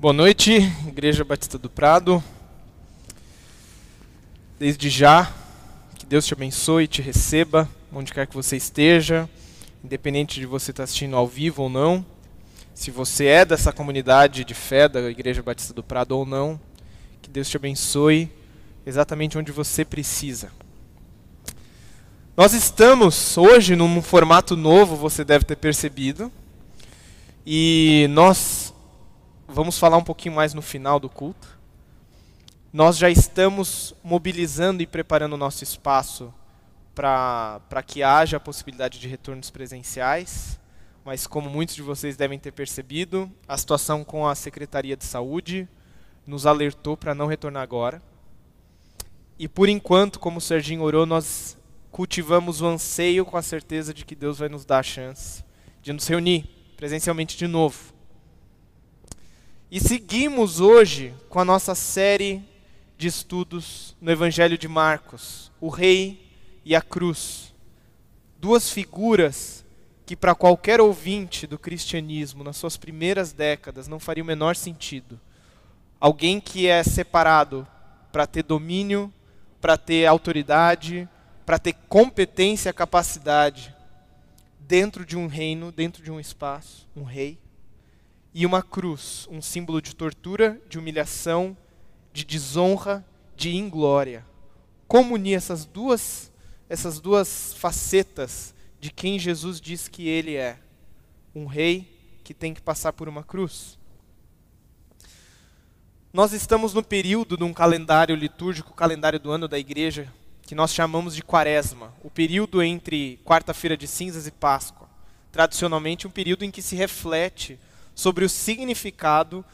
Boa noite, Igreja Batista do Prado. Desde já, que Deus te abençoe e te receba, onde quer que você esteja, independente de você estar assistindo ao vivo ou não. Se você é dessa comunidade de fé da Igreja Batista do Prado ou não, que Deus te abençoe exatamente onde você precisa. Nós estamos hoje num formato novo, você deve ter percebido, e nós vamos falar um pouquinho mais no final do culto. Nós já estamos mobilizando e preparando o nosso espaço para que haja a possibilidade de retornos presenciais, mas como muitos de vocês devem ter percebido, a situação com a Secretaria de Saúde nos alertou para não retornar agora. E por enquanto, como o Serginho orou, nós cultivamos o anseio com a certeza de que Deus vai nos dar a chance de nos reunir presencialmente de novo. E seguimos hoje com a nossa série de estudos no Evangelho de Marcos, o rei e a cruz. Duas figuras que para qualquer ouvinte do cristianismo nas suas primeiras décadas não faria o menor sentido. Alguém que é separado para ter domínio, para ter autoridade, para ter competência, capacidade dentro de um reino, dentro de um espaço, um rei, e uma cruz, um símbolo de tortura, de humilhação, de desonra, de inglória. Como unir essas duas, essas duas facetas de quem Jesus diz que ele é? Um rei que tem que passar por uma cruz. Nós estamos no período de um calendário litúrgico, o calendário do ano da igreja, que nós chamamos de Quaresma, o período entre quarta-feira de cinzas e Páscoa. Tradicionalmente, um período em que se reflete sobre o significado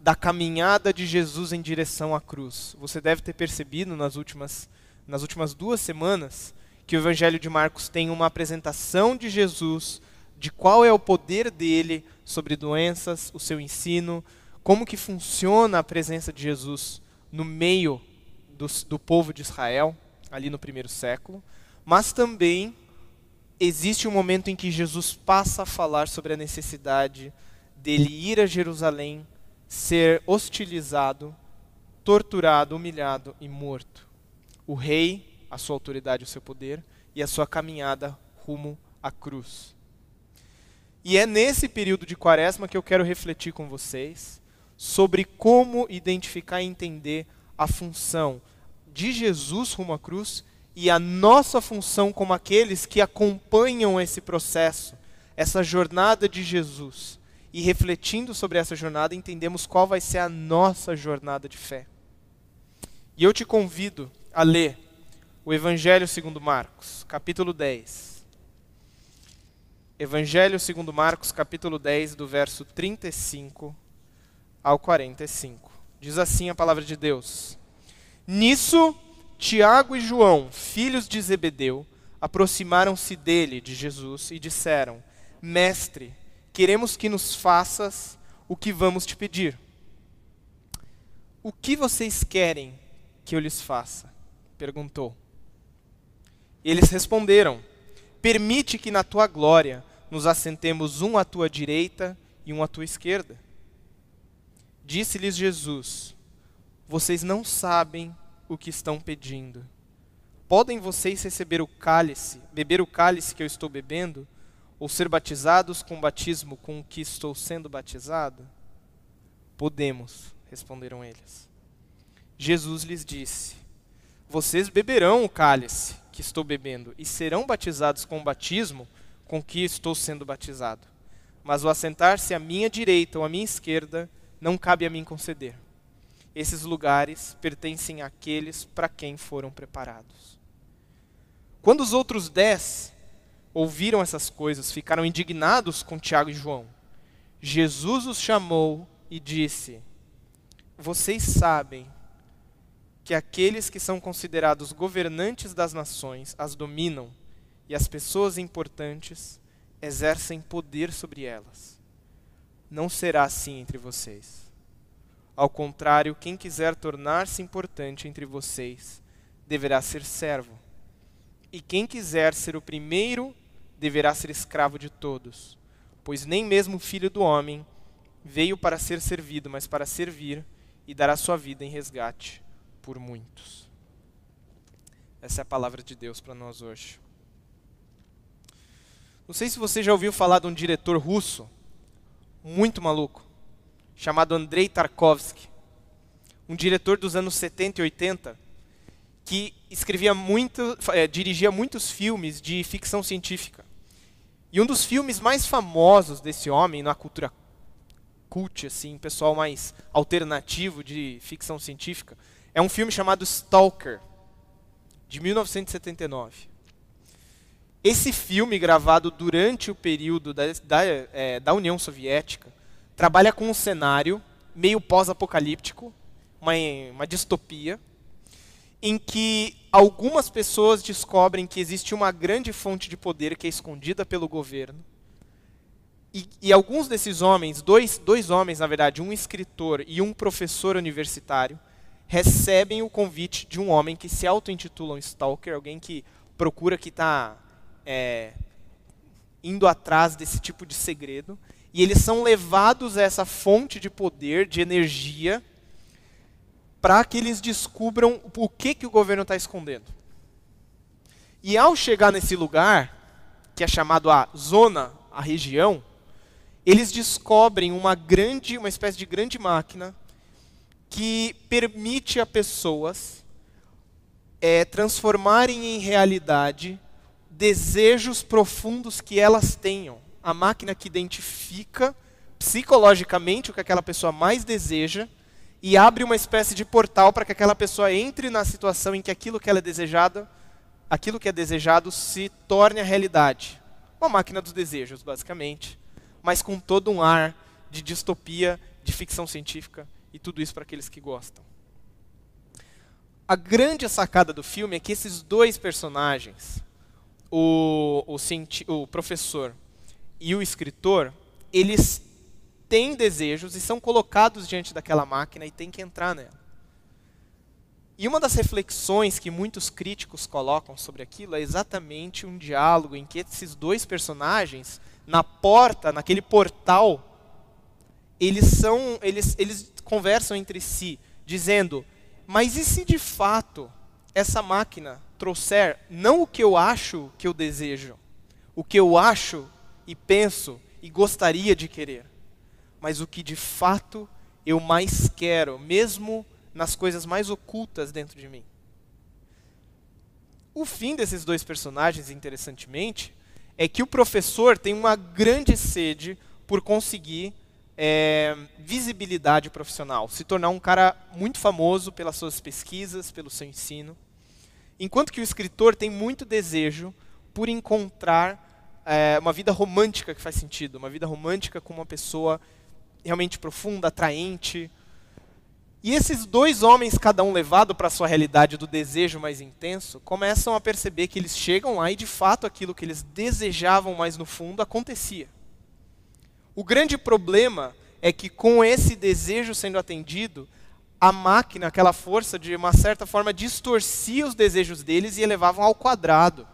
da caminhada de Jesus em direção à cruz. Você deve ter percebido nas últimas, nas últimas duas semanas que o Evangelho de Marcos tem uma apresentação de Jesus, de qual é o poder dele sobre doenças, o seu ensino, como que funciona a presença de Jesus no meio do, do povo de Israel ali no primeiro século, mas também existe um momento em que Jesus passa a falar sobre a necessidade dele ir a Jerusalém, ser hostilizado, torturado, humilhado e morto. O rei, a sua autoridade, o seu poder e a sua caminhada rumo à cruz. E é nesse período de quaresma que eu quero refletir com vocês sobre como identificar e entender a função de Jesus rumo à cruz e a nossa função como aqueles que acompanham esse processo, essa jornada de Jesus. E refletindo sobre essa jornada, entendemos qual vai ser a nossa jornada de fé. E eu te convido a ler o Evangelho segundo Marcos, capítulo 10. Evangelho segundo Marcos, capítulo 10, do verso 35 ao 45. Diz assim a palavra de Deus: Nisso, Tiago e João, filhos de Zebedeu, aproximaram-se dele, de Jesus, e disseram: Mestre, queremos que nos faças o que vamos te pedir. O que vocês querem que eu lhes faça? perguntou. Eles responderam: Permite que na tua glória nos assentemos um à tua direita e um à tua esquerda. Disse-lhes Jesus: vocês não sabem o que estão pedindo. Podem vocês receber o cálice, beber o cálice que eu estou bebendo, ou ser batizados com o batismo com que estou sendo batizado? Podemos, responderam eles. Jesus lhes disse: Vocês beberão o cálice que estou bebendo e serão batizados com o batismo com que estou sendo batizado. Mas o assentar-se à minha direita ou à minha esquerda não cabe a mim conceder esses lugares pertencem àqueles para quem foram preparados. Quando os outros dez ouviram essas coisas, ficaram indignados com Tiago e João. Jesus os chamou e disse: Vocês sabem que aqueles que são considerados governantes das nações as dominam e as pessoas importantes exercem poder sobre elas. Não será assim entre vocês. Ao contrário, quem quiser tornar-se importante entre vocês deverá ser servo. E quem quiser ser o primeiro deverá ser escravo de todos, pois nem mesmo o filho do homem veio para ser servido, mas para servir e dar a sua vida em resgate por muitos. Essa é a palavra de Deus para nós hoje. Não sei se você já ouviu falar de um diretor russo muito maluco, chamado Andrei Tarkovsky. Um diretor dos anos 70 e 80 que escrevia muito, é, dirigia muitos filmes de ficção científica. E um dos filmes mais famosos desse homem na cultura cult, assim, pessoal mais alternativo de ficção científica, é um filme chamado Stalker, de 1979. Esse filme, gravado durante o período da, da, é, da União Soviética, trabalha com um cenário meio pós-apocalíptico, uma, uma distopia, em que algumas pessoas descobrem que existe uma grande fonte de poder que é escondida pelo governo. E, e, alguns desses homens, dois, dois homens, na verdade, um escritor e um professor universitário, recebem o convite de um homem que se auto-intitula um stalker, alguém que procura que está é, indo atrás desse tipo de segredo. E eles são levados a essa fonte de poder, de energia, para que eles descubram o que, que o governo está escondendo. E ao chegar nesse lugar, que é chamado a zona, a região, eles descobrem uma grande, uma espécie de grande máquina que permite a pessoas é, transformarem em realidade desejos profundos que elas tenham. A máquina que identifica psicologicamente o que aquela pessoa mais deseja e abre uma espécie de portal para que aquela pessoa entre na situação em que aquilo que ela é desejada, aquilo que é desejado se torne a realidade. Uma máquina dos desejos, basicamente, mas com todo um ar de distopia, de ficção científica e tudo isso para aqueles que gostam. A grande sacada do filme é que esses dois personagens, o, o, o professor e o escritor, eles têm desejos e são colocados diante daquela máquina e tem que entrar nela. E uma das reflexões que muitos críticos colocam sobre aquilo é exatamente um diálogo em que esses dois personagens, na porta, naquele portal, eles são, eles, eles conversam entre si, dizendo: mas e se de fato essa máquina trouxer não o que eu acho que eu desejo, o que eu acho e penso e gostaria de querer, mas o que de fato eu mais quero, mesmo nas coisas mais ocultas dentro de mim. O fim desses dois personagens, interessantemente, é que o professor tem uma grande sede por conseguir é, visibilidade profissional, se tornar um cara muito famoso pelas suas pesquisas, pelo seu ensino. Enquanto que o escritor tem muito desejo por encontrar é, uma vida romântica que faz sentido, uma vida romântica com uma pessoa realmente profunda, atraente. E esses dois homens, cada um levado para a sua realidade do desejo mais intenso, começam a perceber que eles chegam lá e de fato aquilo que eles desejavam mais no fundo acontecia. O grande problema é que com esse desejo sendo atendido, a máquina, aquela força, de uma certa forma distorcia os desejos deles e elevavam ao quadrado.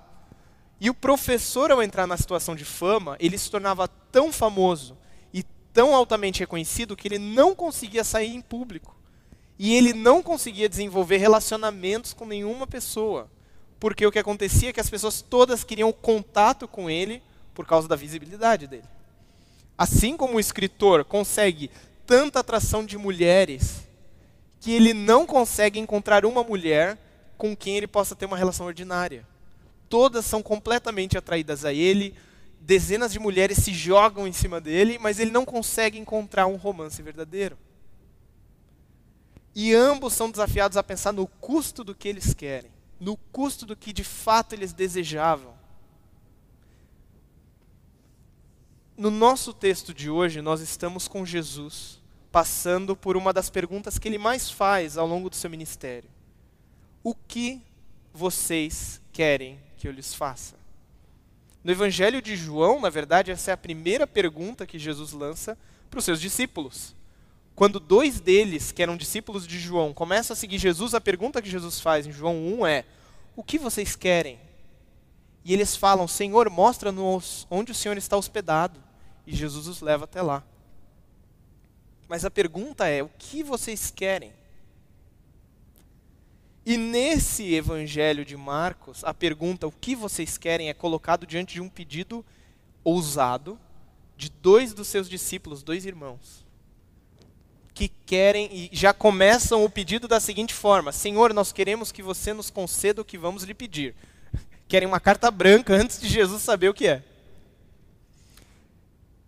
E o professor, ao entrar na situação de fama, ele se tornava tão famoso tão altamente reconhecido que ele não conseguia sair em público. E ele não conseguia desenvolver relacionamentos com nenhuma pessoa. Porque o que acontecia é que as pessoas todas queriam contato com ele por causa da visibilidade dele. Assim como o escritor consegue tanta atração de mulheres que ele não consegue encontrar uma mulher com quem ele possa ter uma relação ordinária. Todas são completamente atraídas a ele, dezenas de mulheres se jogam em cima dele, mas ele não consegue encontrar um romance verdadeiro. E ambos são desafiados a pensar no custo do que eles querem, no custo do que de fato eles desejavam. No nosso texto de hoje, nós estamos com Jesus passando por uma das perguntas que ele mais faz ao longo do seu ministério: O que vocês querem que eu lhes faça? No Evangelho de João, na verdade, essa é a primeira pergunta que Jesus lança para os seus discípulos. Quando dois deles, que eram discípulos de João, começam a seguir Jesus, a pergunta que Jesus faz em João 1 é: O que vocês querem? E eles falam: Senhor, mostra-nos onde o Senhor está hospedado. E Jesus os leva até lá. Mas a pergunta é: o que vocês querem? E nesse evangelho de Marcos, a pergunta o que vocês querem é colocado diante de um pedido ousado de dois dos seus discípulos, dois irmãos, que querem e já começam o pedido da seguinte forma: Senhor, nós queremos que você nos conceda o que vamos lhe pedir. Querem uma carta branca antes de Jesus saber o que é.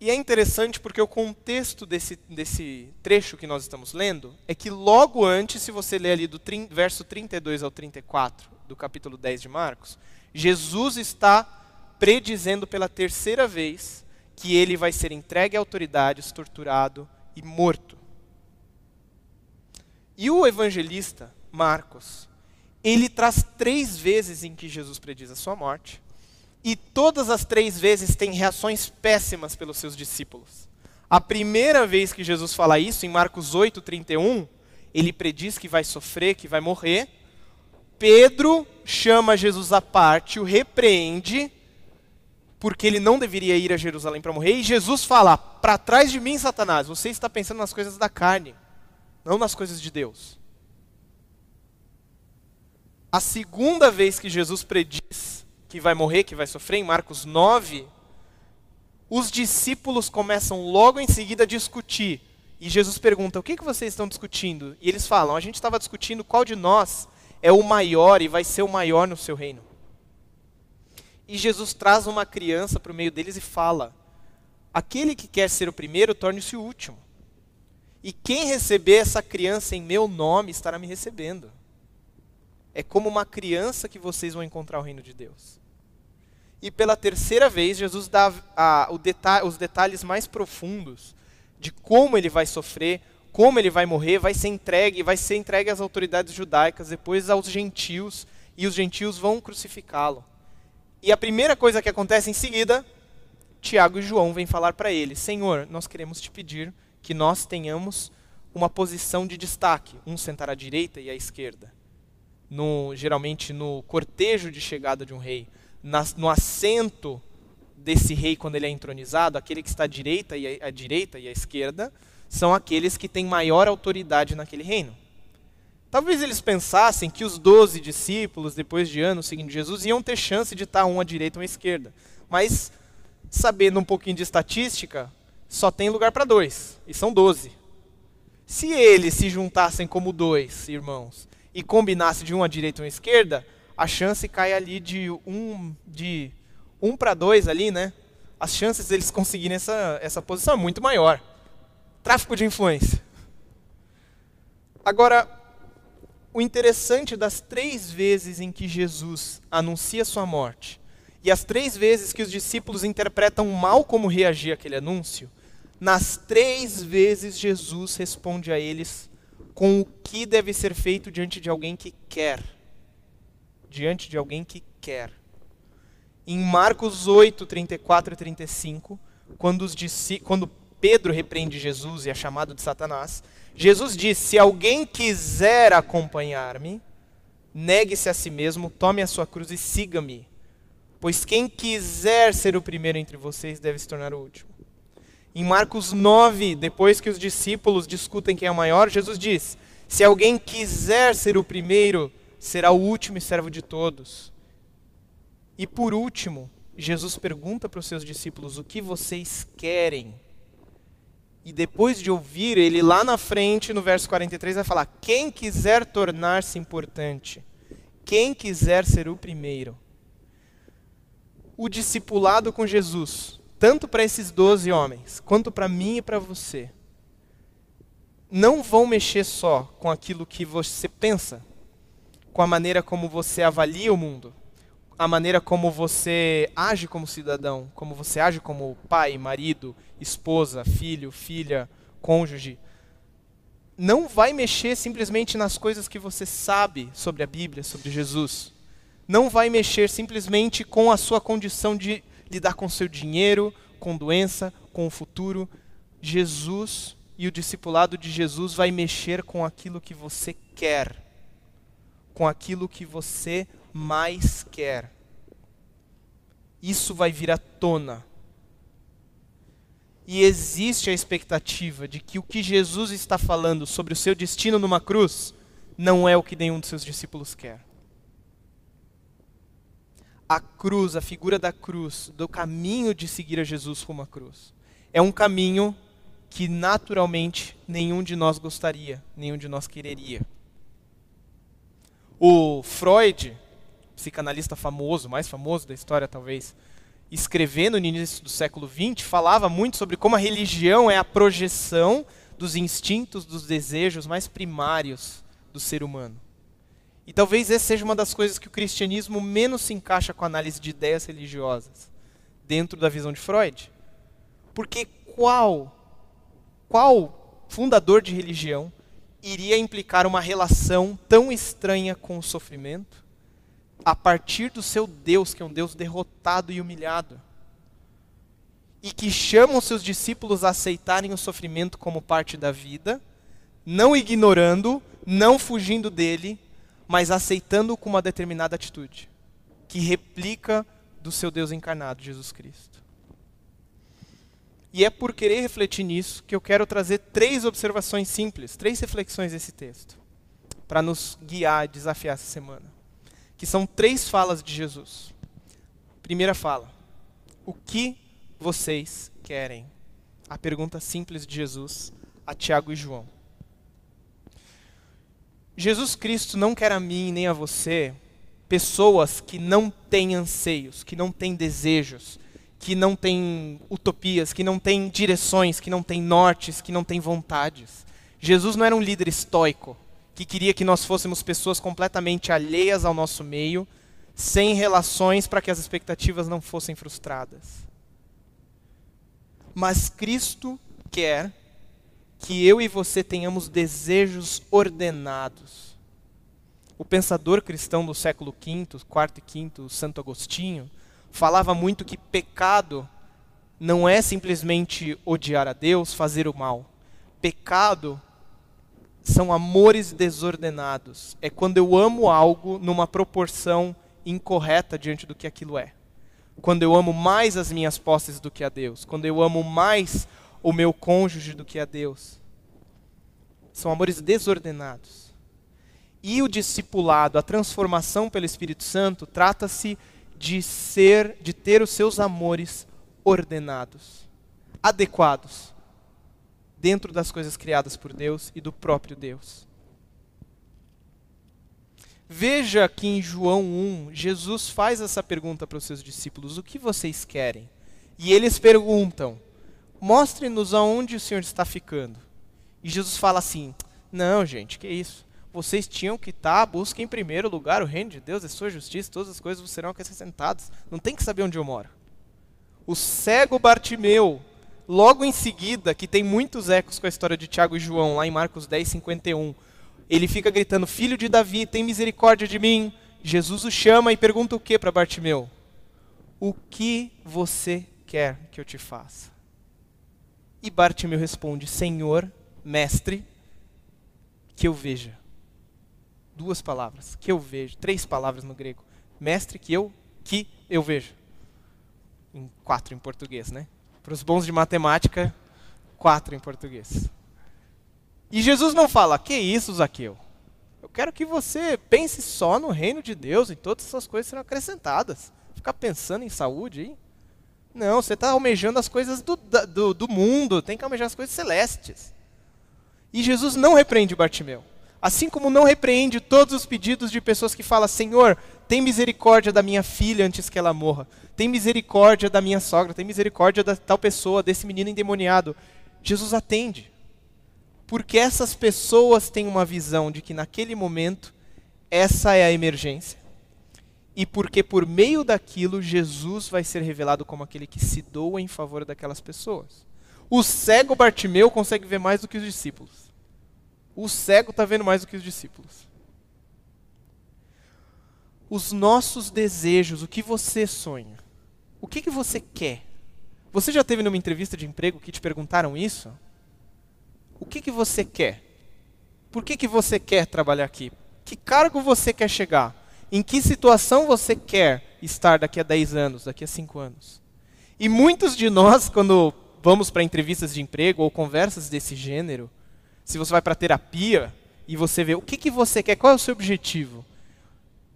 E é interessante porque o contexto desse, desse trecho que nós estamos lendo é que logo antes, se você ler ali do trin, verso 32 ao 34 do capítulo 10 de Marcos, Jesus está predizendo pela terceira vez que ele vai ser entregue a autoridades, torturado e morto. E o evangelista Marcos, ele traz três vezes em que Jesus prediz a sua morte e todas as três vezes tem reações péssimas pelos seus discípulos. A primeira vez que Jesus fala isso, em Marcos 8, 31, ele prediz que vai sofrer, que vai morrer. Pedro chama Jesus à parte, o repreende, porque ele não deveria ir a Jerusalém para morrer. E Jesus fala: Para trás de mim, Satanás, você está pensando nas coisas da carne, não nas coisas de Deus. A segunda vez que Jesus prediz que vai morrer, que vai sofrer, em Marcos 9, os discípulos começam logo em seguida a discutir. E Jesus pergunta: O que, que vocês estão discutindo? E eles falam: A gente estava discutindo qual de nós é o maior e vai ser o maior no seu reino. E Jesus traz uma criança para o meio deles e fala: Aquele que quer ser o primeiro, torne-se o último. E quem receber essa criança em meu nome estará me recebendo. É como uma criança que vocês vão encontrar o reino de Deus. E pela terceira vez, Jesus dá a, deta os detalhes mais profundos de como ele vai sofrer, como ele vai morrer, vai ser entregue, vai ser entregue às autoridades judaicas, depois aos gentios, e os gentios vão crucificá-lo. E a primeira coisa que acontece em seguida, Tiago e João vêm falar para ele: Senhor, nós queremos te pedir que nós tenhamos uma posição de destaque, um sentar à direita e à esquerda. No, geralmente no cortejo de chegada de um rei na, no assento desse rei quando ele é entronizado, aquele que está à direita e à direita e à esquerda, são aqueles que têm maior autoridade naquele reino. Talvez eles pensassem que os doze discípulos, depois de anos seguindo Jesus, iam ter chance de estar um à direita ou à esquerda. Mas, sabendo um pouquinho de estatística, só tem lugar para dois, e são doze. Se eles se juntassem como dois irmãos e combinassem de um à direita ou à esquerda, a chance cai ali de um, de um para dois ali, né? As chances deles conseguirem essa, essa posição é muito maior. Tráfico de influência. Agora, o interessante das três vezes em que Jesus anuncia sua morte e as três vezes que os discípulos interpretam mal como reagir àquele anúncio, nas três vezes Jesus responde a eles com o que deve ser feito diante de alguém que quer diante de alguém que quer. Em Marcos 8, 34 e 35, quando, os quando Pedro repreende Jesus e é chamado de Satanás, Jesus diz: Se alguém quiser acompanhar-me, negue-se a si mesmo, tome a sua cruz e siga-me. Pois quem quiser ser o primeiro entre vocês deve se tornar o último. Em Marcos 9, depois que os discípulos discutem quem é o maior, Jesus diz: Se alguém quiser ser o primeiro, será o último e servo de todos. E por último, Jesus pergunta para os seus discípulos: O que vocês querem? E depois de ouvir, ele lá na frente, no verso 43, vai falar: Quem quiser tornar-se importante, quem quiser ser o primeiro. O discipulado com Jesus, tanto para esses doze homens, quanto para mim e para você, não vão mexer só com aquilo que você pensa, com a maneira como você avalia o mundo, a maneira como você age como cidadão, como você age como pai, marido, esposa, filho, filha, cônjuge, não vai mexer simplesmente nas coisas que você sabe sobre a Bíblia, sobre Jesus. Não vai mexer simplesmente com a sua condição de lidar com seu dinheiro, com doença, com o futuro. Jesus e o discipulado de Jesus vai mexer com aquilo que você quer com aquilo que você mais quer. Isso vai vir à tona. e existe a expectativa de que o que Jesus está falando sobre o seu destino numa cruz não é o que nenhum dos seus discípulos quer. A cruz, a figura da cruz, do caminho de seguir a Jesus como a cruz, é um caminho que naturalmente nenhum de nós gostaria, nenhum de nós quereria. O Freud, psicanalista famoso, mais famoso da história talvez, escrevendo no início do século XX, falava muito sobre como a religião é a projeção dos instintos, dos desejos mais primários do ser humano. E talvez essa seja uma das coisas que o cristianismo menos se encaixa com a análise de ideias religiosas, dentro da visão de Freud. Porque qual, qual fundador de religião iria implicar uma relação tão estranha com o sofrimento? a partir do seu Deus, que é um Deus derrotado e humilhado, e que chama os seus discípulos a aceitarem o sofrimento como parte da vida, não ignorando, não fugindo dele, mas aceitando-o com uma determinada atitude, que replica do seu Deus encarnado, Jesus Cristo. E é por querer refletir nisso que eu quero trazer três observações simples, três reflexões desse texto, para nos guiar desafiar essa semana que são três falas de Jesus. Primeira fala: O que vocês querem? A pergunta simples de Jesus a Tiago e João. Jesus Cristo não quer a mim nem a você pessoas que não têm anseios, que não têm desejos, que não têm utopias, que não têm direções, que não têm nortes, que não têm vontades. Jesus não era um líder estoico que queria que nós fôssemos pessoas completamente alheias ao nosso meio, sem relações para que as expectativas não fossem frustradas. Mas Cristo quer que eu e você tenhamos desejos ordenados. O pensador cristão do século V, quarto e quinto, Santo Agostinho, falava muito que pecado não é simplesmente odiar a Deus, fazer o mal. Pecado são amores desordenados. É quando eu amo algo numa proporção incorreta diante do que aquilo é. Quando eu amo mais as minhas posses do que a Deus. Quando eu amo mais o meu cônjuge do que a Deus. São amores desordenados. E o discipulado, a transformação pelo Espírito Santo, trata-se ser, de ter os seus amores ordenados, adequados dentro das coisas criadas por Deus e do próprio Deus. Veja que em João 1, Jesus faz essa pergunta para os seus discípulos: O que vocês querem? E eles perguntam: Mostre-nos aonde o Senhor está ficando. E Jesus fala assim: Não, gente, que isso? Vocês tinham que estar, busquem em primeiro lugar o reino de Deus e sua justiça, todas as coisas serão acrescentadas. Não tem que saber onde eu moro. O cego Bartimeu Logo em seguida, que tem muitos ecos com a história de Tiago e João, lá em Marcos 10, 51, ele fica gritando: Filho de Davi, tem misericórdia de mim. Jesus o chama e pergunta o que para Bartimeu? O que você quer que eu te faça? E Bartimeu responde: Senhor, mestre, que eu veja. Duas palavras, que eu vejo. Três palavras no grego. Mestre, que eu, que eu vejo. Em quatro em português, né? Para os bons de matemática, quatro em português. E Jesus não fala, que isso, Zaqueu? Eu quero que você pense só no reino de Deus e todas essas coisas serão acrescentadas. Ficar pensando em saúde, hein? Não, você está almejando as coisas do, do, do mundo, tem que almejar as coisas celestes. E Jesus não repreende Bartimeu. Assim como não repreende todos os pedidos de pessoas que falam, Senhor, tem misericórdia da minha filha antes que ela morra. Tem misericórdia da minha sogra. Tem misericórdia da tal pessoa, desse menino endemoniado. Jesus atende. Porque essas pessoas têm uma visão de que naquele momento essa é a emergência. E porque por meio daquilo Jesus vai ser revelado como aquele que se doa em favor daquelas pessoas. O cego Bartimeu consegue ver mais do que os discípulos. O cego está vendo mais do que os discípulos os nossos desejos, o que você sonha. O que, que você quer? Você já teve numa entrevista de emprego que te perguntaram isso? O que, que você quer? Por que, que você quer trabalhar aqui? Que cargo você quer chegar? Em que situação você quer estar daqui a 10 anos, daqui a 5 anos? E muitos de nós, quando vamos para entrevistas de emprego ou conversas desse gênero, se você vai para terapia e você vê o que, que você quer, qual é o seu objetivo.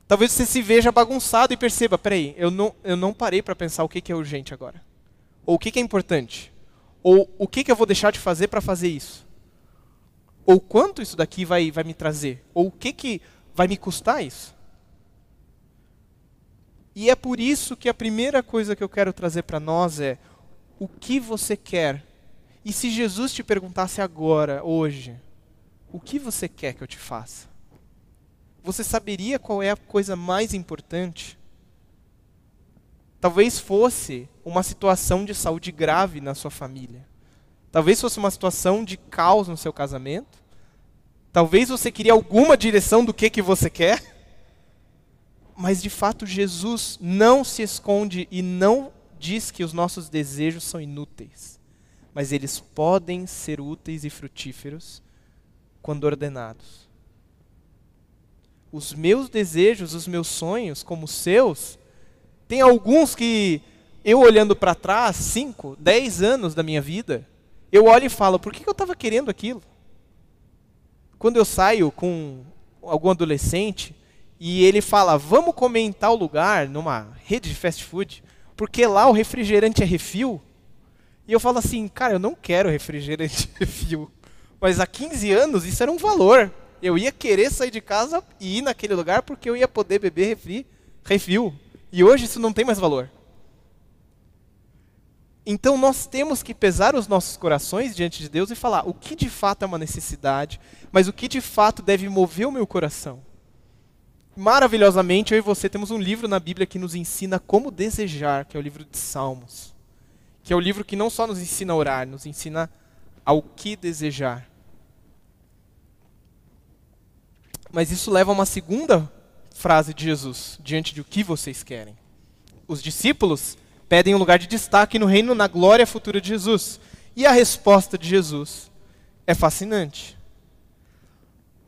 Talvez você se veja bagunçado e perceba, peraí, eu não, eu não parei para pensar o que, que é urgente agora. Ou o que, que é importante. Ou o que, que eu vou deixar de fazer para fazer isso. Ou quanto isso daqui vai, vai me trazer. Ou o que, que vai me custar isso. E é por isso que a primeira coisa que eu quero trazer para nós é o que você quer. E se Jesus te perguntasse agora, hoje, o que você quer que eu te faça? Você saberia qual é a coisa mais importante? Talvez fosse uma situação de saúde grave na sua família. Talvez fosse uma situação de caos no seu casamento. Talvez você queria alguma direção do que, que você quer. Mas de fato Jesus não se esconde e não diz que os nossos desejos são inúteis. Mas eles podem ser úteis e frutíferos quando ordenados. Os meus desejos, os meus sonhos, como os seus, tem alguns que eu olhando para trás, 5, 10 anos da minha vida, eu olho e falo, por que eu estava querendo aquilo? Quando eu saio com algum adolescente e ele fala, vamos comer em tal lugar, numa rede de fast food, porque lá o refrigerante é refil. E eu falo assim, cara, eu não quero refrigerante refil. Mas há 15 anos isso era um valor. Eu ia querer sair de casa e ir naquele lugar porque eu ia poder beber refri, refil. E hoje isso não tem mais valor. Então nós temos que pesar os nossos corações diante de Deus e falar o que de fato é uma necessidade, mas o que de fato deve mover o meu coração maravilhosamente, eu e você temos um livro na Bíblia que nos ensina como desejar, que é o livro de Salmos. Que é o livro que não só nos ensina a orar, nos ensina ao que desejar. Mas isso leva a uma segunda frase de Jesus, diante de o que vocês querem. Os discípulos pedem um lugar de destaque no reino na glória futura de Jesus. E a resposta de Jesus é fascinante.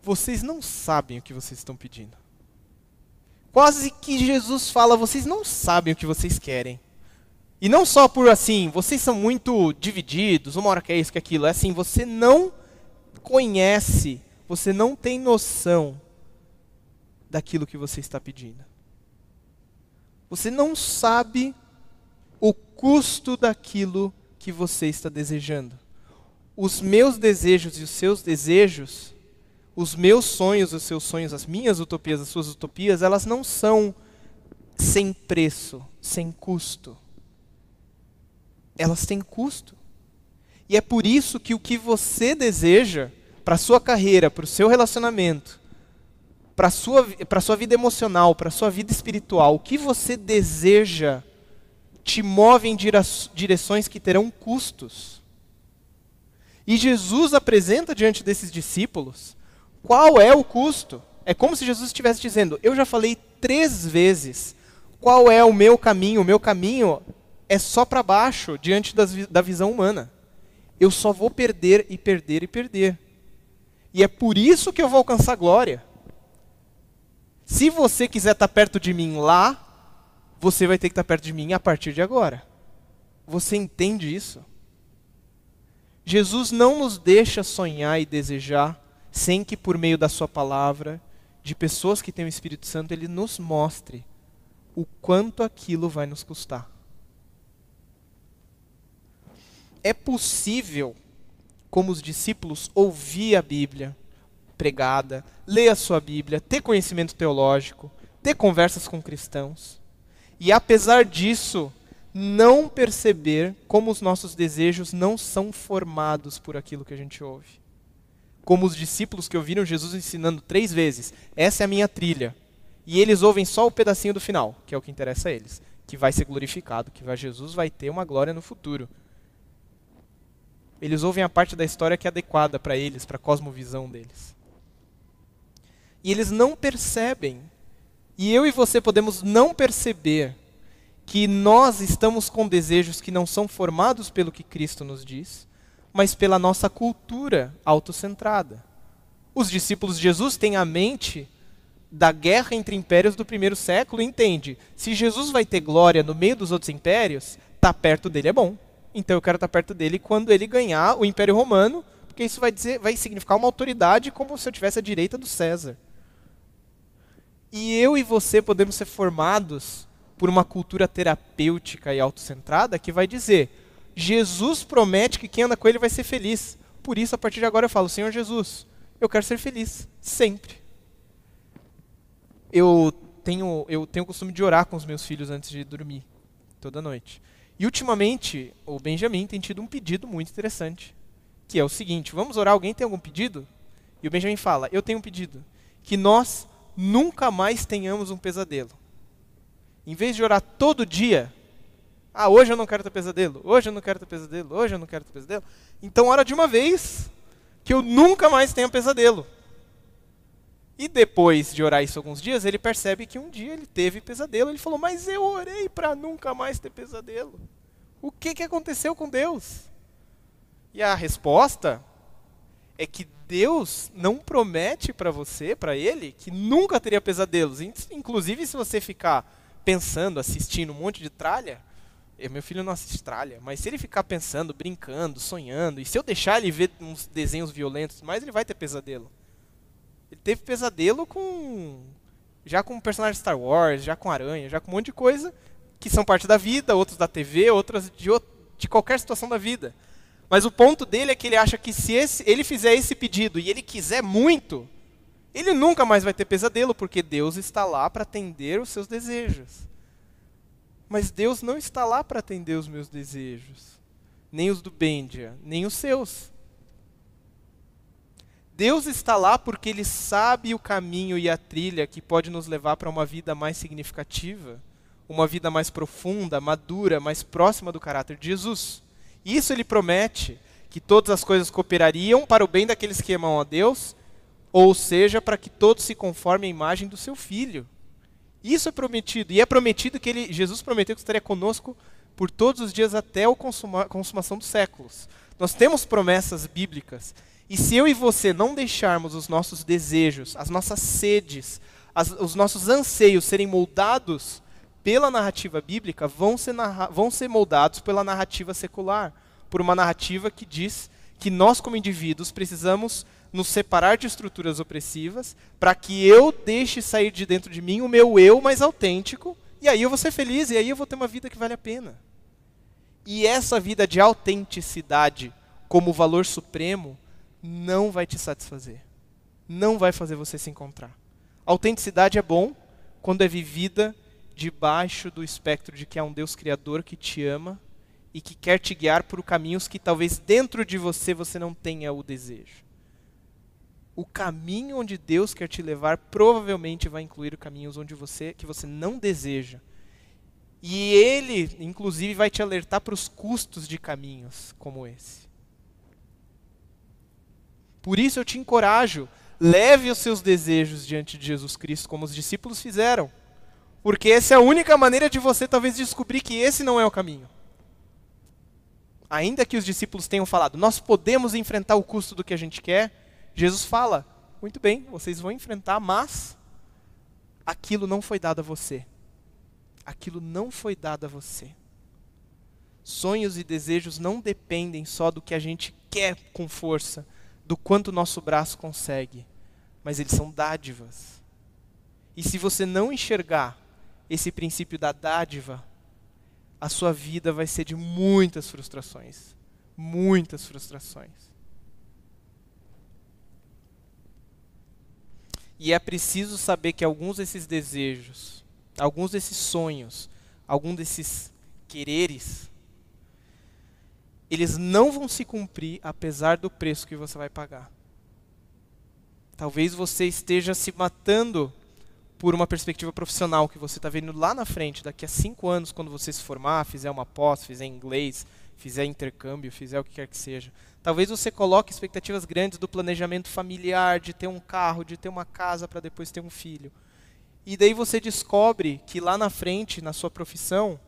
Vocês não sabem o que vocês estão pedindo. Quase que Jesus fala: vocês não sabem o que vocês querem. E não só por assim, vocês são muito divididos, uma hora quer isso, que aquilo. É assim, você não conhece, você não tem noção daquilo que você está pedindo. Você não sabe o custo daquilo que você está desejando. Os meus desejos e os seus desejos os meus sonhos, os seus sonhos, as minhas utopias, as suas utopias, elas não são sem preço, sem custo. Elas têm custo. E é por isso que o que você deseja para a sua carreira, para o seu relacionamento, para a sua, para a sua vida emocional, para a sua vida espiritual, o que você deseja te move em direções que terão custos. E Jesus apresenta diante desses discípulos qual é o custo? É como se Jesus estivesse dizendo: Eu já falei três vezes qual é o meu caminho. O meu caminho é só para baixo diante das, da visão humana. Eu só vou perder e perder e perder. E é por isso que eu vou alcançar glória. Se você quiser estar tá perto de mim lá, você vai ter que estar tá perto de mim a partir de agora. Você entende isso? Jesus não nos deixa sonhar e desejar sem que por meio da sua palavra, de pessoas que têm o Espírito Santo, ele nos mostre o quanto aquilo vai nos custar. É possível, como os discípulos, ouvir a Bíblia pregada, ler a sua Bíblia, ter conhecimento teológico, ter conversas com cristãos, e apesar disso, não perceber como os nossos desejos não são formados por aquilo que a gente ouve como os discípulos que ouviram Jesus ensinando três vezes: essa é a minha trilha. E eles ouvem só o pedacinho do final, que é o que interessa a eles, que vai ser glorificado, que vai, Jesus vai ter uma glória no futuro. Eles ouvem a parte da história que é adequada para eles, para a cosmovisão deles. E eles não percebem, e eu e você podemos não perceber, que nós estamos com desejos que não são formados pelo que Cristo nos diz, mas pela nossa cultura autocentrada. Os discípulos de Jesus têm a mente da guerra entre impérios do primeiro século entende, se Jesus vai ter glória no meio dos outros impérios, tá perto dele é bom. Então eu quero estar perto dele quando ele ganhar o Império Romano, porque isso vai, dizer, vai significar uma autoridade como se eu tivesse a direita do César. E eu e você podemos ser formados por uma cultura terapêutica e autocentrada que vai dizer: Jesus promete que quem anda com ele vai ser feliz. Por isso, a partir de agora, eu falo: Senhor Jesus, eu quero ser feliz, sempre. Eu tenho, eu tenho o costume de orar com os meus filhos antes de dormir, toda noite. E ultimamente, o Benjamin tem tido um pedido muito interessante, que é o seguinte: vamos orar? Alguém tem algum pedido? E o Benjamin fala: Eu tenho um pedido. Que nós nunca mais tenhamos um pesadelo. Em vez de orar todo dia, ah, hoje eu não quero ter pesadelo, hoje eu não quero ter pesadelo, hoje eu não quero ter pesadelo. Então ora de uma vez que eu nunca mais tenha pesadelo. E depois de orar isso alguns dias, ele percebe que um dia ele teve pesadelo. Ele falou: Mas eu orei para nunca mais ter pesadelo. O que, que aconteceu com Deus? E a resposta é que Deus não promete para você, para ele, que nunca teria pesadelos. Inclusive, se você ficar pensando, assistindo um monte de tralha, eu, meu filho não assiste tralha, mas se ele ficar pensando, brincando, sonhando, e se eu deixar ele ver uns desenhos violentos, mais ele vai ter pesadelo. Ele teve pesadelo com já com personagens Star Wars, já com aranha, já com um monte de coisa que são parte da vida, outros da TV, outras de, de qualquer situação da vida. Mas o ponto dele é que ele acha que se esse, ele fizer esse pedido e ele quiser muito, ele nunca mais vai ter pesadelo, porque Deus está lá para atender os seus desejos. Mas Deus não está lá para atender os meus desejos, nem os do Bendia, nem os seus. Deus está lá porque Ele sabe o caminho e a trilha que pode nos levar para uma vida mais significativa, uma vida mais profunda, madura, mais próxima do caráter de Jesus. Isso ele promete que todas as coisas cooperariam para o bem daqueles que amam a Deus, ou seja, para que todos se conformem à imagem do seu filho. Isso é prometido. E é prometido que ele, Jesus prometeu que estaria conosco por todos os dias até a consuma, consumação dos séculos. Nós temos promessas bíblicas. E se eu e você não deixarmos os nossos desejos, as nossas sedes, as, os nossos anseios serem moldados pela narrativa bíblica vão ser, narra vão ser moldados pela narrativa secular, por uma narrativa que diz que nós, como indivíduos, precisamos nos separar de estruturas opressivas para que eu deixe sair de dentro de mim o meu eu mais autêntico, e aí eu vou ser feliz, e aí eu vou ter uma vida que vale a pena. E essa vida de autenticidade como valor supremo não vai te satisfazer. Não vai fazer você se encontrar. Autenticidade é bom quando é vivida debaixo do espectro de que há um Deus criador que te ama e que quer te guiar por caminhos que talvez dentro de você você não tenha o desejo. O caminho onde Deus quer te levar provavelmente vai incluir caminhos onde você que você não deseja. E ele, inclusive, vai te alertar para os custos de caminhos como esse. Por isso eu te encorajo, leve os seus desejos diante de Jesus Cristo, como os discípulos fizeram. Porque essa é a única maneira de você talvez descobrir que esse não é o caminho. Ainda que os discípulos tenham falado, nós podemos enfrentar o custo do que a gente quer, Jesus fala, muito bem, vocês vão enfrentar, mas aquilo não foi dado a você. Aquilo não foi dado a você. Sonhos e desejos não dependem só do que a gente quer com força, do quanto nosso braço consegue, mas eles são dádivas. E se você não enxergar esse princípio da dádiva, a sua vida vai ser de muitas frustrações. Muitas frustrações. E é preciso saber que alguns desses desejos, alguns desses sonhos, alguns desses quereres, eles não vão se cumprir apesar do preço que você vai pagar. Talvez você esteja se matando por uma perspectiva profissional que você está vendo lá na frente, daqui a cinco anos, quando você se formar, fizer uma pós, fizer inglês, fizer intercâmbio, fizer o que quer que seja. Talvez você coloque expectativas grandes do planejamento familiar, de ter um carro, de ter uma casa para depois ter um filho. E daí você descobre que lá na frente, na sua profissão,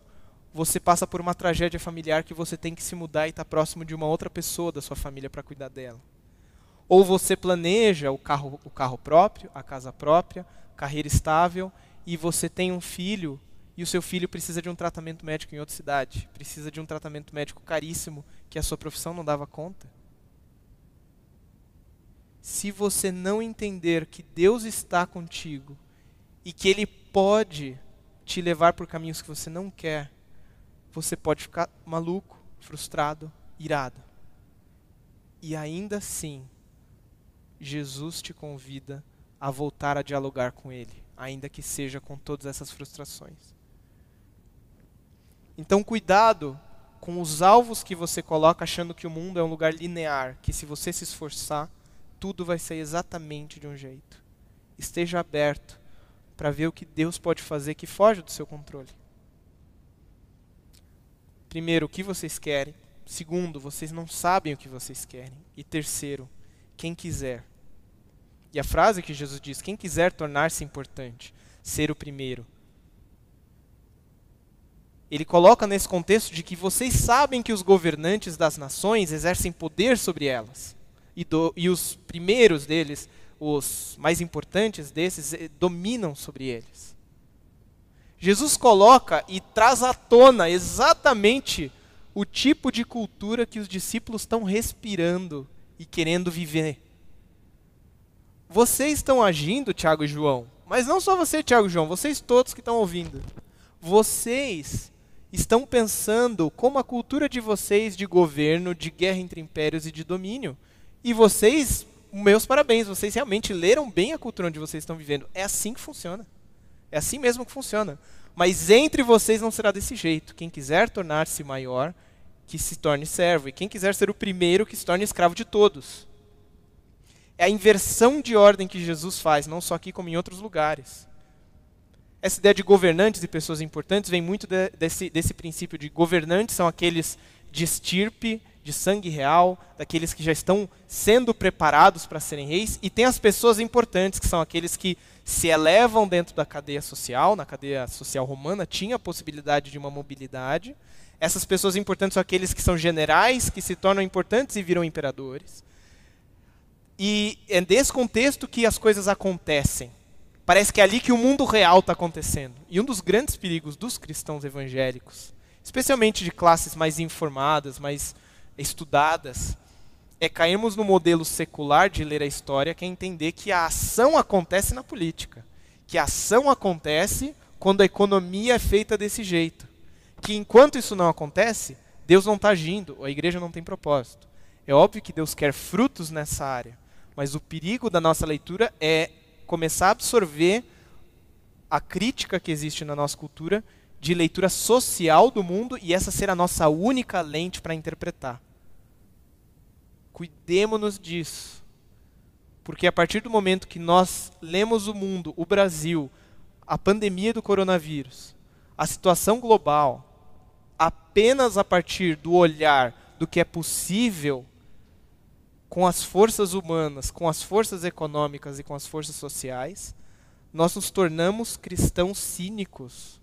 você passa por uma tragédia familiar que você tem que se mudar e estar tá próximo de uma outra pessoa da sua família para cuidar dela. Ou você planeja o carro, o carro próprio, a casa própria, carreira estável, e você tem um filho e o seu filho precisa de um tratamento médico em outra cidade, precisa de um tratamento médico caríssimo que a sua profissão não dava conta. Se você não entender que Deus está contigo e que Ele pode te levar por caminhos que você não quer, você pode ficar maluco, frustrado, irado. E ainda assim, Jesus te convida a voltar a dialogar com Ele, ainda que seja com todas essas frustrações. Então, cuidado com os alvos que você coloca achando que o mundo é um lugar linear, que se você se esforçar, tudo vai ser exatamente de um jeito. Esteja aberto para ver o que Deus pode fazer que foge do seu controle. Primeiro, o que vocês querem. Segundo, vocês não sabem o que vocês querem. E terceiro, quem quiser. E a frase que Jesus diz: quem quiser tornar-se importante, ser o primeiro. Ele coloca nesse contexto de que vocês sabem que os governantes das nações exercem poder sobre elas. E, do, e os primeiros deles os mais importantes desses eh, dominam sobre eles. Jesus coloca e traz à tona exatamente o tipo de cultura que os discípulos estão respirando e querendo viver. Vocês estão agindo, Tiago e João, mas não só você, Tiago e João, vocês todos que estão ouvindo. Vocês estão pensando como a cultura de vocês de governo, de guerra entre impérios e de domínio. E vocês meus parabéns, vocês realmente leram bem a cultura onde vocês estão vivendo. É assim que funciona. É assim mesmo que funciona. Mas entre vocês não será desse jeito. Quem quiser tornar-se maior, que se torne servo. E quem quiser ser o primeiro, que se torne escravo de todos. É a inversão de ordem que Jesus faz, não só aqui como em outros lugares. Essa ideia de governantes e pessoas importantes vem muito de, desse, desse princípio de governantes são aqueles de estirpe, de sangue real, daqueles que já estão sendo preparados para serem reis, e tem as pessoas importantes, que são aqueles que se elevam dentro da cadeia social, na cadeia social romana tinha a possibilidade de uma mobilidade. Essas pessoas importantes são aqueles que são generais, que se tornam importantes e viram imperadores. E é nesse contexto que as coisas acontecem. Parece que é ali que o mundo real está acontecendo. E um dos grandes perigos dos cristãos evangélicos, especialmente de classes mais informadas, mais estudadas, é cairmos no modelo secular de ler a história, que é entender que a ação acontece na política, que a ação acontece quando a economia é feita desse jeito, que enquanto isso não acontece, Deus não está agindo, a igreja não tem propósito. É óbvio que Deus quer frutos nessa área, mas o perigo da nossa leitura é começar a absorver a crítica que existe na nossa cultura de leitura social do mundo e essa ser a nossa única lente para interpretar. Cuidemos-nos disso. Porque a partir do momento que nós lemos o mundo, o Brasil, a pandemia do coronavírus, a situação global, apenas a partir do olhar do que é possível com as forças humanas, com as forças econômicas e com as forças sociais, nós nos tornamos cristãos cínicos.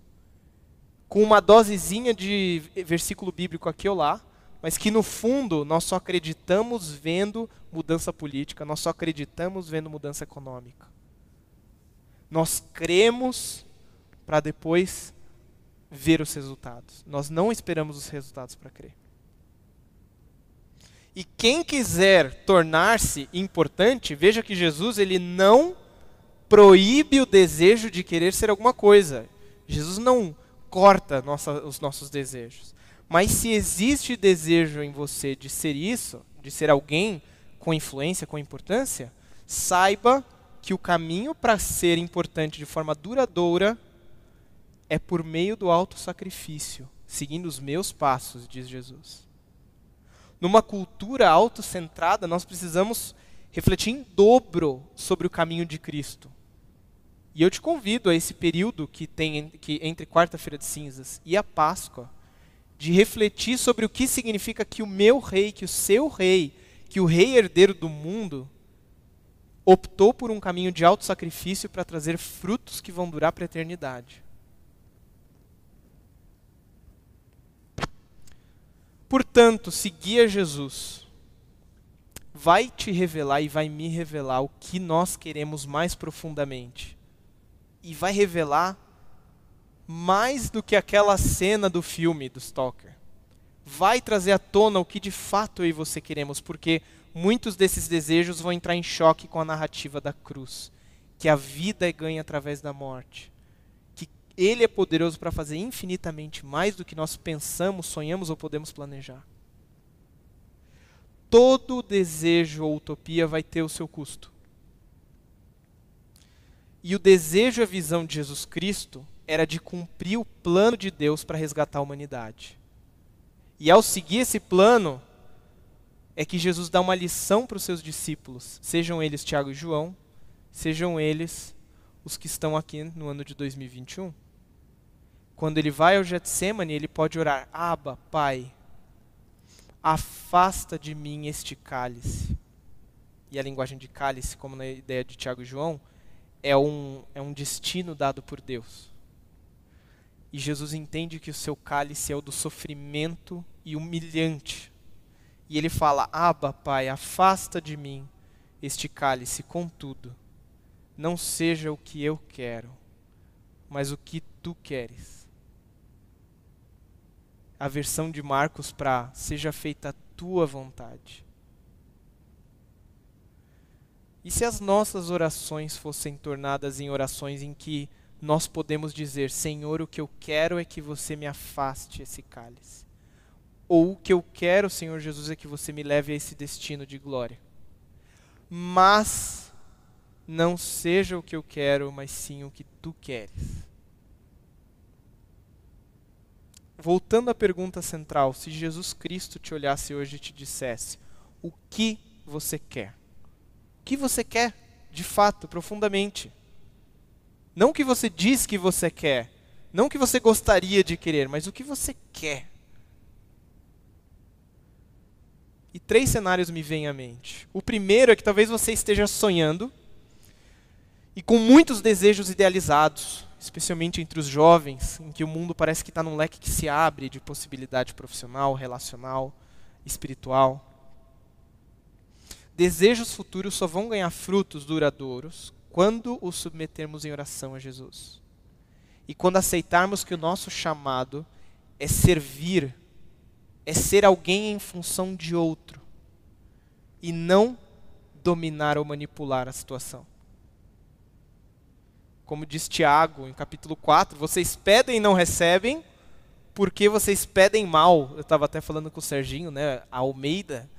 Com uma dosezinha de versículo bíblico aqui ou lá, mas que no fundo nós só acreditamos vendo mudança política, nós só acreditamos vendo mudança econômica. Nós cremos para depois ver os resultados. Nós não esperamos os resultados para crer. E quem quiser tornar-se importante, veja que Jesus ele não proíbe o desejo de querer ser alguma coisa. Jesus não corta nossa, os nossos desejos. Mas se existe desejo em você de ser isso, de ser alguém com influência, com importância, saiba que o caminho para ser importante de forma duradoura é por meio do auto sacrifício, seguindo os meus passos, diz Jesus. Numa cultura autocentrada, nós precisamos refletir em dobro sobre o caminho de Cristo. E eu te convido a esse período que tem que entre quarta-feira de cinzas e a Páscoa, de refletir sobre o que significa que o meu rei, que o seu rei, que o rei herdeiro do mundo optou por um caminho de alto sacrifício para trazer frutos que vão durar para a eternidade. Portanto, seguir a Jesus vai te revelar e vai me revelar o que nós queremos mais profundamente. E vai revelar mais do que aquela cena do filme do Stalker. Vai trazer à tona o que de fato eu e você queremos, porque muitos desses desejos vão entrar em choque com a narrativa da cruz, que a vida é ganha através da morte, que ele é poderoso para fazer infinitamente mais do que nós pensamos, sonhamos ou podemos planejar. Todo desejo ou utopia vai ter o seu custo. E o desejo e a visão de Jesus Cristo era de cumprir o plano de Deus para resgatar a humanidade. E ao seguir esse plano, é que Jesus dá uma lição para os seus discípulos, sejam eles Tiago e João, sejam eles os que estão aqui no ano de 2021. Quando ele vai ao Getsemane, ele pode orar: Aba, Pai, afasta de mim este cálice. E a linguagem de cálice, como na ideia de Tiago e João, é um, é um destino dado por Deus. E Jesus entende que o seu cálice é o do sofrimento e humilhante. E ele fala: Aba, Pai, afasta de mim este cálice, contudo, não seja o que eu quero, mas o que tu queres. A versão de Marcos para seja feita a tua vontade. E se as nossas orações fossem tornadas em orações em que nós podemos dizer: Senhor, o que eu quero é que você me afaste esse cálice. Ou o que eu quero, Senhor Jesus, é que você me leve a esse destino de glória. Mas não seja o que eu quero, mas sim o que tu queres. Voltando à pergunta central, se Jesus Cristo te olhasse hoje e te dissesse: O que você quer? que você quer, de fato, profundamente. Não o que você diz que você quer, não o que você gostaria de querer, mas o que você quer. E três cenários me vêm à mente. O primeiro é que talvez você esteja sonhando e com muitos desejos idealizados, especialmente entre os jovens, em que o mundo parece que está num leque que se abre de possibilidade profissional, relacional, espiritual. Desejos futuros só vão ganhar frutos duradouros quando os submetermos em oração a Jesus. E quando aceitarmos que o nosso chamado é servir, é ser alguém em função de outro, e não dominar ou manipular a situação. Como diz Tiago em capítulo 4, vocês pedem e não recebem, porque vocês pedem mal. Eu estava até falando com o Serginho, né, a Almeida,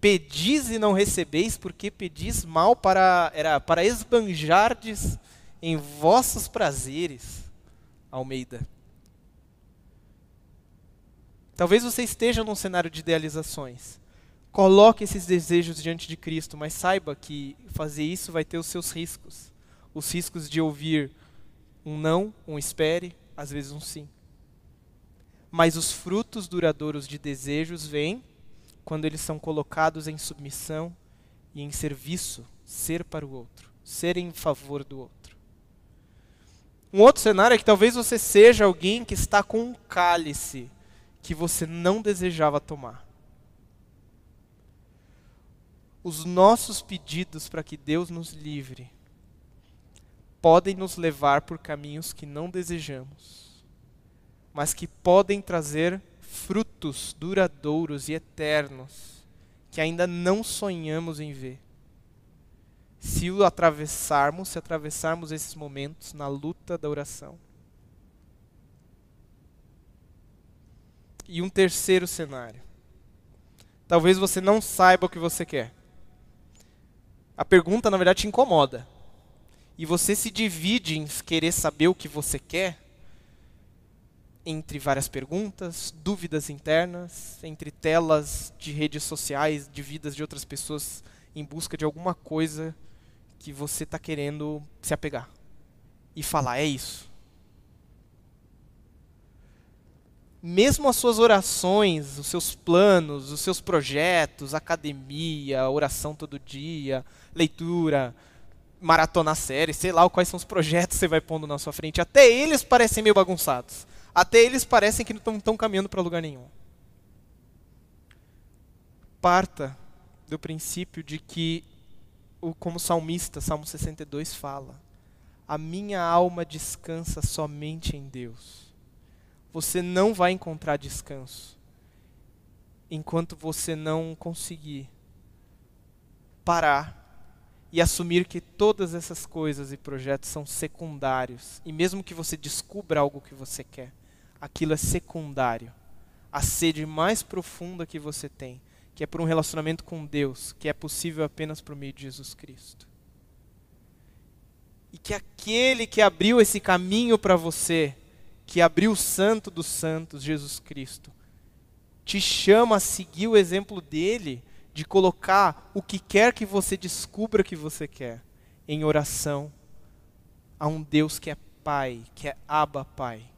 pedis e não recebeis, porque pedis mal para era para esbanjardes em vossos prazeres. Almeida. Talvez você esteja num cenário de idealizações. Coloque esses desejos diante de Cristo, mas saiba que fazer isso vai ter os seus riscos. Os riscos de ouvir um não, um espere, às vezes um sim. Mas os frutos duradouros de desejos vêm quando eles são colocados em submissão e em serviço, ser para o outro, ser em favor do outro. Um outro cenário é que talvez você seja alguém que está com um cálice que você não desejava tomar. Os nossos pedidos para que Deus nos livre podem nos levar por caminhos que não desejamos, mas que podem trazer frutos duradouros e eternos que ainda não sonhamos em ver. Se o atravessarmos, se atravessarmos esses momentos na luta da oração. E um terceiro cenário. Talvez você não saiba o que você quer. A pergunta, na verdade, te incomoda. E você se divide em querer saber o que você quer entre várias perguntas, dúvidas internas, entre telas de redes sociais, de vidas de outras pessoas em busca de alguma coisa que você está querendo se apegar e falar: é isso. Mesmo as suas orações, os seus planos, os seus projetos, academia, oração todo dia, leitura, maratona série, sei lá quais são os projetos que você vai pondo na sua frente, até eles parecem meio bagunçados. Até eles parecem que não estão caminhando para lugar nenhum. Parta do princípio de que, como o salmista, Salmo 62 fala, a minha alma descansa somente em Deus. Você não vai encontrar descanso enquanto você não conseguir parar e assumir que todas essas coisas e projetos são secundários. E mesmo que você descubra algo que você quer, aquilo é secundário. A sede mais profunda que você tem, que é por um relacionamento com Deus, que é possível apenas por meio de Jesus Cristo. E que aquele que abriu esse caminho para você, que abriu o Santo dos Santos, Jesus Cristo, te chama a seguir o exemplo dele de colocar o que quer que você descubra que você quer em oração a um Deus que é Pai, que é Abba Pai.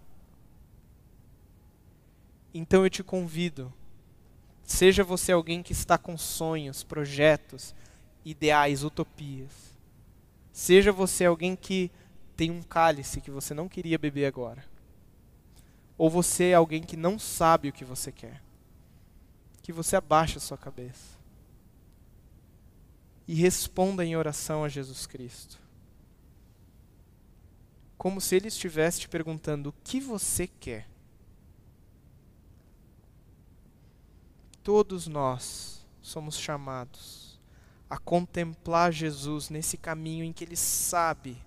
Então eu te convido, seja você alguém que está com sonhos, projetos, ideais, utopias. Seja você alguém que tem um cálice que você não queria beber agora. Ou você é alguém que não sabe o que você quer. Que você abaixe a sua cabeça e responda em oração a Jesus Cristo. Como se Ele estivesse te perguntando: o que você quer? Todos nós somos chamados a contemplar Jesus nesse caminho em que Ele sabe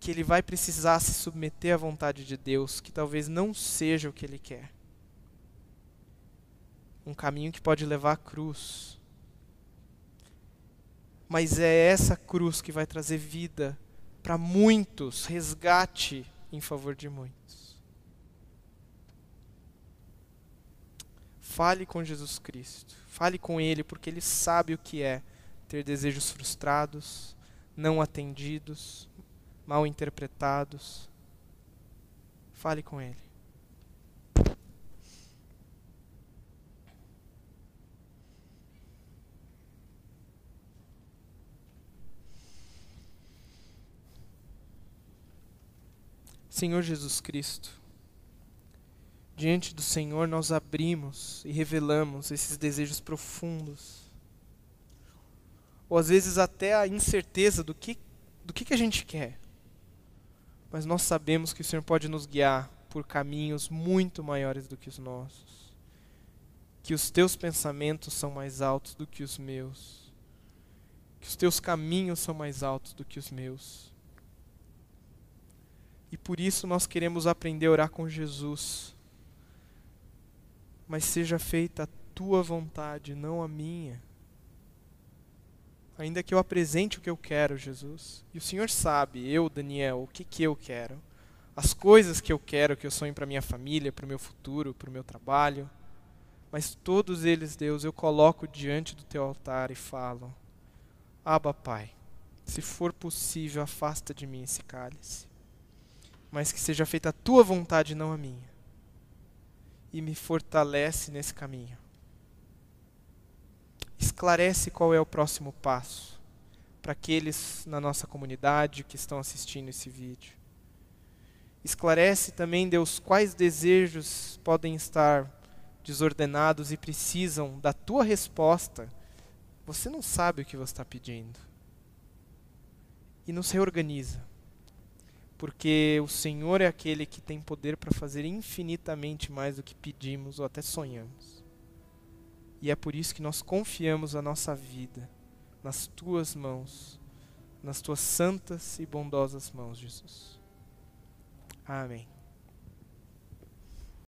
que Ele vai precisar se submeter à vontade de Deus, que talvez não seja o que Ele quer. Um caminho que pode levar à cruz mas é essa cruz que vai trazer vida para muitos, resgate em favor de muitos. Fale com Jesus Cristo, fale com Ele, porque Ele sabe o que é ter desejos frustrados, não atendidos, mal interpretados. Fale com Ele. Senhor Jesus Cristo, diante do Senhor nós abrimos e revelamos esses desejos profundos, ou às vezes até a incerteza do que, do que, que a gente quer, mas nós sabemos que o Senhor pode nos guiar por caminhos muito maiores do que os nossos, que os teus pensamentos são mais altos do que os meus, que os teus caminhos são mais altos do que os meus. E por isso nós queremos aprender a orar com Jesus. Mas seja feita a tua vontade, não a minha. Ainda que eu apresente o que eu quero, Jesus. E o Senhor sabe, eu, Daniel, o que, que eu quero. As coisas que eu quero, que eu sonho para minha família, para o meu futuro, para o meu trabalho. Mas todos eles, Deus, eu coloco diante do teu altar e falo: Aba, Pai, se for possível, afasta de mim esse cálice mas que seja feita a tua vontade, não a minha. E me fortalece nesse caminho. Esclarece qual é o próximo passo para aqueles na nossa comunidade que estão assistindo esse vídeo. Esclarece também, Deus, quais desejos podem estar desordenados e precisam da tua resposta. Você não sabe o que você está pedindo. E nos reorganiza porque o Senhor é aquele que tem poder para fazer infinitamente mais do que pedimos ou até sonhamos. E é por isso que nós confiamos a nossa vida nas tuas mãos, nas tuas santas e bondosas mãos, Jesus. Amém.